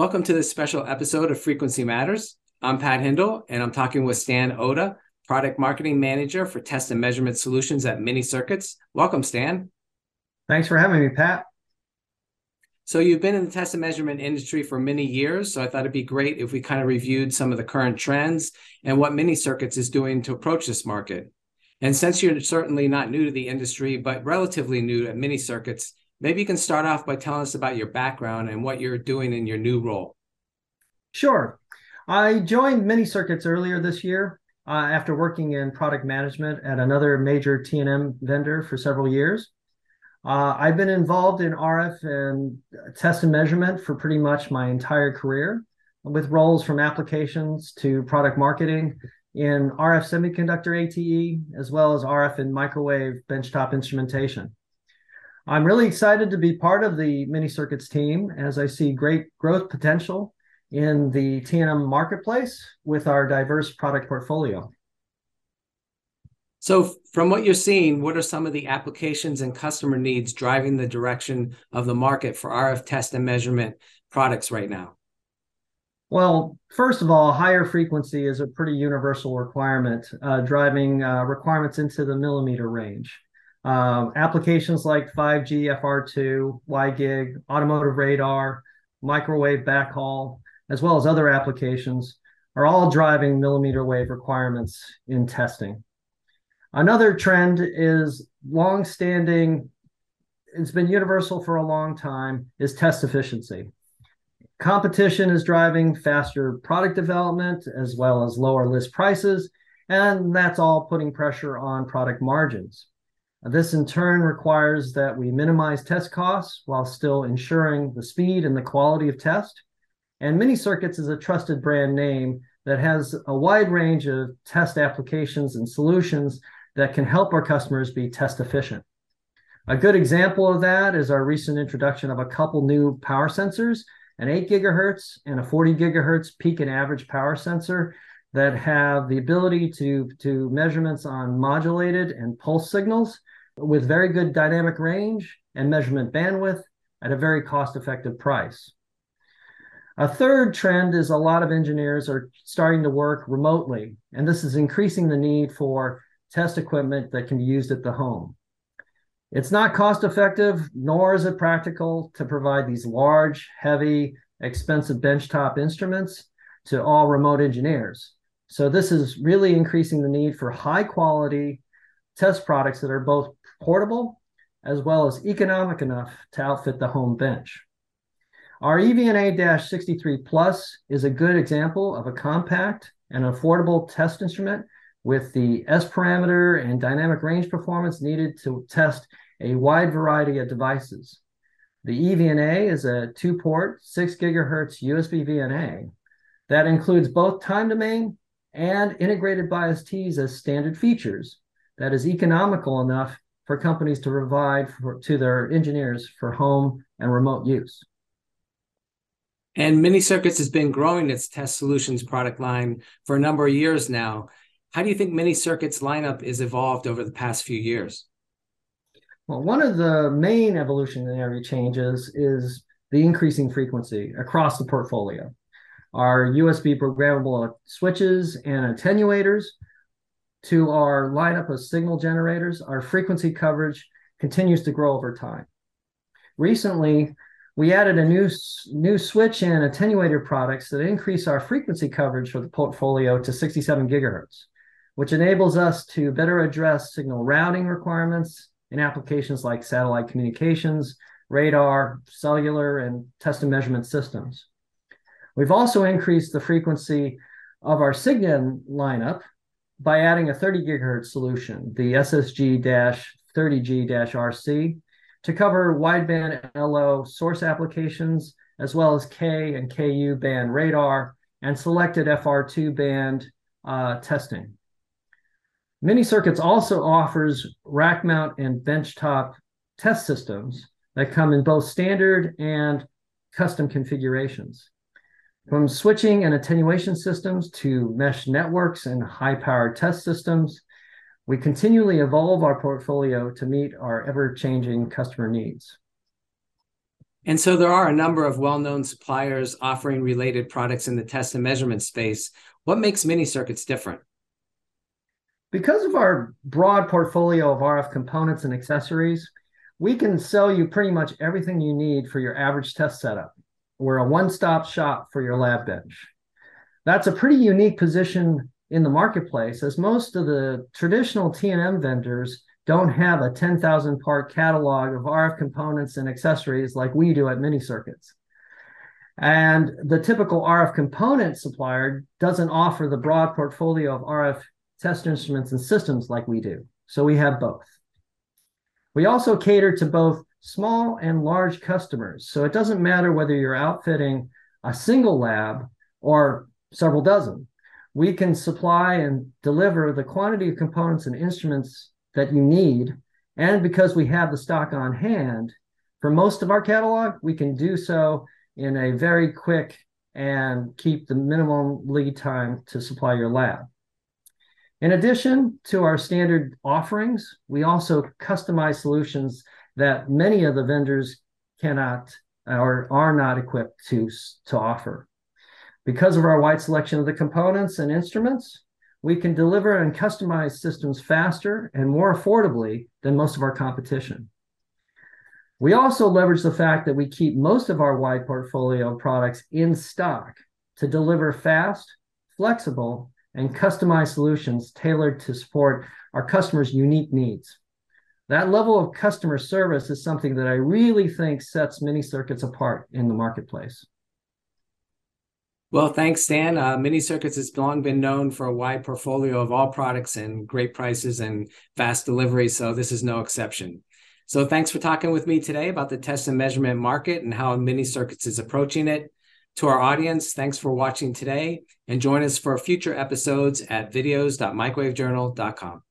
Welcome to this special episode of Frequency Matters. I'm Pat Hindle, and I'm talking with Stan Oda, Product Marketing Manager for Test and Measurement Solutions at Mini Circuits. Welcome, Stan. Thanks for having me, Pat. So, you've been in the test and measurement industry for many years. So, I thought it'd be great if we kind of reviewed some of the current trends and what Mini Circuits is doing to approach this market. And since you're certainly not new to the industry, but relatively new at Mini Circuits, maybe you can start off by telling us about your background and what you're doing in your new role. Sure. I joined Mini Circuits earlier this year uh, after working in product management at another major T&M vendor for several years. Uh, I've been involved in RF and test and measurement for pretty much my entire career, with roles from applications to product marketing in RF semiconductor ATE, as well as RF and microwave benchtop instrumentation. I'm really excited to be part of the Mini Circuits team as I see great growth potential in the T&M marketplace with our diverse product portfolio. So, from what you're seeing, what are some of the applications and customer needs driving the direction of the market for RF test and measurement products right now? Well, first of all, higher frequency is a pretty universal requirement, uh, driving uh, requirements into the millimeter range. Um, applications like 5G, FR2, WiGig, automotive radar, microwave backhaul, as well as other applications, are all driving millimeter wave requirements in testing. Another trend is long-standing, it's been universal for a long time, is test efficiency. Competition is driving faster product development as well as lower list prices, and that's all putting pressure on product margins. This in turn requires that we minimize test costs while still ensuring the speed and the quality of test. And Mini Circuits is a trusted brand name that has a wide range of test applications and solutions that can help our customers be test efficient. A good example of that is our recent introduction of a couple new power sensors an 8 gigahertz and a 40 gigahertz peak and average power sensor that have the ability to to measurements on modulated and pulse signals with very good dynamic range and measurement bandwidth at a very cost effective price. A third trend is a lot of engineers are starting to work remotely, and this is increasing the need for test equipment that can be used at the home. It's not cost effective, nor is it practical to provide these large, heavy, expensive benchtop instruments to all remote engineers. So, this is really increasing the need for high quality test products that are both portable as well as economic enough to outfit the home bench. Our EVNA 63 Plus is a good example of a compact and affordable test instrument with the S parameter and dynamic range performance needed to test a wide variety of devices. The EVNA is a two port, 6 gigahertz USB VNA that includes both time domain and integrated bias Ts as standard features that is economical enough for companies to provide for, to their engineers for home and remote use. And Mini Circuits has been growing its test solutions product line for a number of years now. How do you think Mini Circuits lineup is evolved over the past few years? Well, one of the main evolutionary changes is the increasing frequency across the portfolio. Our USB programmable switches and attenuators to our lineup of signal generators, our frequency coverage continues to grow over time. Recently, we added a new, new switch and attenuator products that increase our frequency coverage for the portfolio to 67 gigahertz which enables us to better address signal routing requirements in applications like satellite communications, radar, cellular, and test and measurement systems. We've also increased the frequency of our SigGen lineup by adding a 30 gigahertz solution, the SSG-30G-RC, to cover wideband LO source applications, as well as K and KU band radar and selected FR2 band uh, testing. Mini Circuits also offers rack mount and benchtop test systems that come in both standard and custom configurations. From switching and attenuation systems to mesh networks and high powered test systems, we continually evolve our portfolio to meet our ever changing customer needs. And so there are a number of well known suppliers offering related products in the test and measurement space. What makes mini circuits different? Because of our broad portfolio of RF components and accessories, we can sell you pretty much everything you need for your average test setup. We're a one stop shop for your lab bench. That's a pretty unique position in the marketplace, as most of the traditional T&M vendors don't have a 10,000 part catalog of RF components and accessories like we do at Mini Circuits. And the typical RF component supplier doesn't offer the broad portfolio of RF test instruments and systems like we do. So we have both. We also cater to both small and large customers. So it doesn't matter whether you're outfitting a single lab or several dozen. We can supply and deliver the quantity of components and instruments that you need. And because we have the stock on hand, for most of our catalog, we can do so in a very quick and keep the minimum lead time to supply your lab. In addition to our standard offerings, we also customize solutions that many of the vendors cannot or are not equipped to, to offer. Because of our wide selection of the components and instruments, we can deliver and customize systems faster and more affordably than most of our competition. We also leverage the fact that we keep most of our wide portfolio of products in stock to deliver fast, flexible, and customized solutions tailored to support our customers' unique needs. That level of customer service is something that I really think sets mini circuits apart in the marketplace. Well, thanks, Stan. Uh, Mini Circuits has long been known for a wide portfolio of all products and great prices and fast delivery, so this is no exception. So, thanks for talking with me today about the test and measurement market and how Mini Circuits is approaching it. To our audience, thanks for watching today and join us for future episodes at videos.microwavejournal.com.